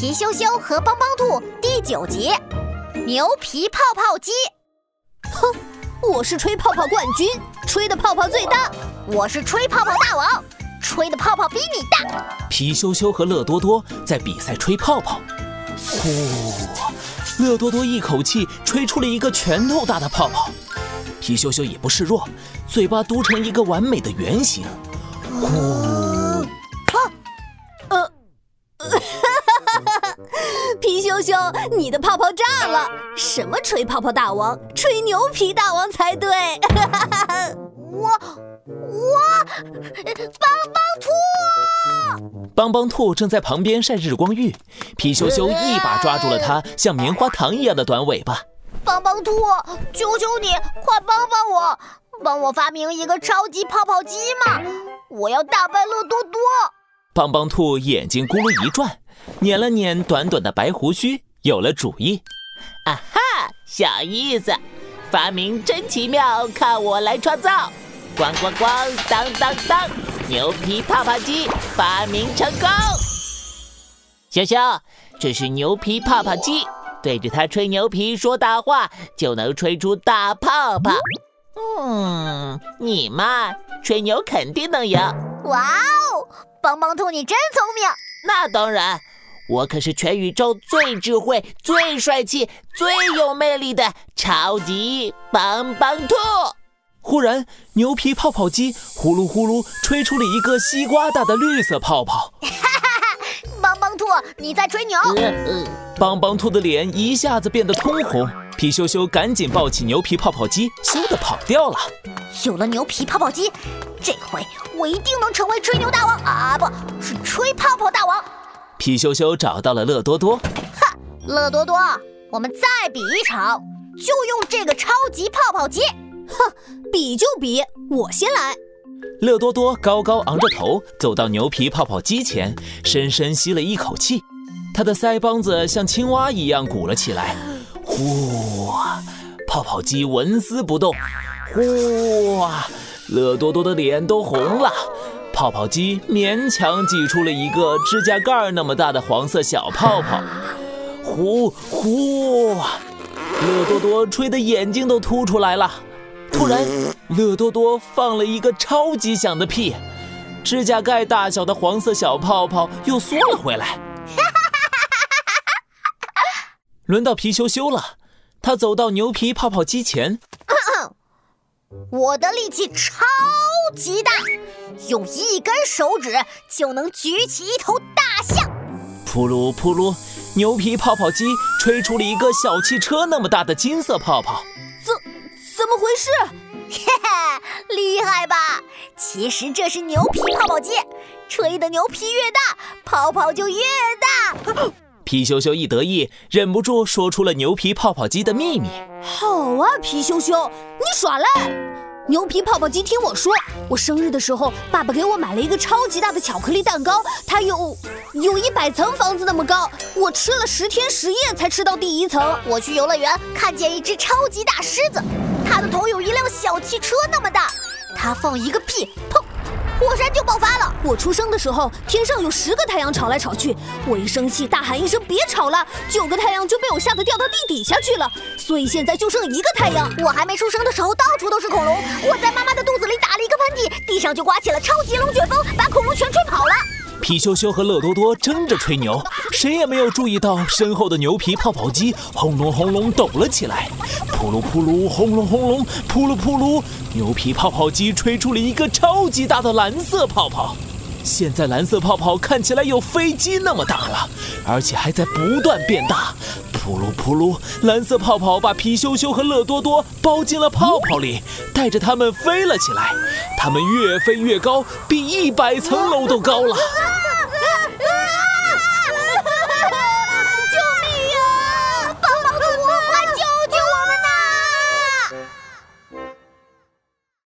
皮羞羞和帮帮兔第九集，牛皮泡泡机。哼，我是吹泡泡冠军，吹的泡泡最大。我是吹泡泡大王，吹的泡泡比你大。皮羞羞和乐多多在比赛吹泡泡。呼，乐多多一口气吹出了一个拳头大的泡泡。皮羞羞也不示弱，嘴巴嘟成一个完美的圆形。呼。皮羞羞，你的泡泡炸了！什么吹泡泡大王，吹牛皮大王才对！我我帮帮兔，帮帮兔正在旁边晒日光浴，皮羞羞一把抓住了它像棉花糖一样的短尾巴。帮帮兔，求求你，快帮帮我，帮我发明一个超级泡泡机嘛！我要打败乐多多。帮帮兔眼睛咕噜一转。捻了捻短短的白胡须，有了主意。啊哈，小意思，发明真奇妙，看我来创造！咣咣咣，当当当，牛皮泡泡机发明成功！潇潇，这是牛皮泡泡机，对着它吹牛皮说大话，就能吹出大泡泡。嗯，你嘛，吹牛肯定能赢。哇哦，帮帮兔，你真聪明！那当然。我可是全宇宙最智慧、最帅气、最有魅力的超级帮帮兔！忽然，牛皮泡泡机呼噜呼噜吹出了一个西瓜大的绿色泡泡。哈哈哈！棒棒兔，你在吹牛？帮帮兔的脸一下子变得通红，皮羞羞赶紧抱起牛皮泡泡机，咻的跑掉了。有了牛皮泡泡机，这回我一定能成为吹牛大王啊！不是吹泡泡大王。皮羞羞找到了乐多多，哼，乐多多，我们再比一场，就用这个超级泡泡机。哼，比就比，我先来。乐多多高高昂着头走到牛皮泡泡机前，深深吸了一口气，他的腮帮子像青蛙一样鼓了起来。呼，泡泡机纹丝不动。呼，乐多多的脸都红了。泡泡机勉强挤出了一个指甲盖那么大的黄色小泡泡，呼呼，乐多多吹得眼睛都凸出来了。突然，乐多多放了一个超级响的屁，指甲盖大小的黄色小泡泡又缩了回来。轮到皮羞羞了，他走到牛皮泡泡机前，我的力气超级大。用一根手指就能举起一头大象，噗噜噗噜，牛皮泡泡机吹出了一个小汽车那么大的金色泡泡。怎怎么回事？嘿嘿，厉害吧？其实这是牛皮泡泡机，吹的牛皮越大，泡泡就越大。皮羞羞一得意，忍不住说出了牛皮泡泡机的秘密。好啊，皮羞羞，你耍赖！牛皮泡泡机，听我说，我生日的时候，爸爸给我买了一个超级大的巧克力蛋糕，它有有一百层房子那么高，我吃了十天十夜才吃到第一层。我去游乐园看见一只超级大狮子，它的头有一辆小汽车那么大，它放一个屁，砰！火山就爆发了。我出生的时候，天上有十个太阳吵来吵去，我一生气大喊一声别吵了，九个太阳就被我吓得掉到地底下去了。所以现在就剩一个太阳。我还没出生的时候，到处都是恐龙。我在妈妈的肚子里打了一个喷嚏，地上就刮起了超级龙卷风，把恐龙全吹跑了。皮羞羞和乐多多争着吹牛，谁也没有注意到身后的牛皮泡泡机轰隆轰隆抖了起来，噗噜噗噜，轰隆轰隆，噗噜噗噜，牛皮泡泡机吹出了一个超级大的蓝色泡泡。现在蓝色泡泡看起来有飞机那么大了，而且还在不断变大。噗噜噗噜，蓝色泡泡把皮羞羞和乐多多包进了泡泡里，带着他们飞了起来。他们越飞越高，比一百层楼都高了。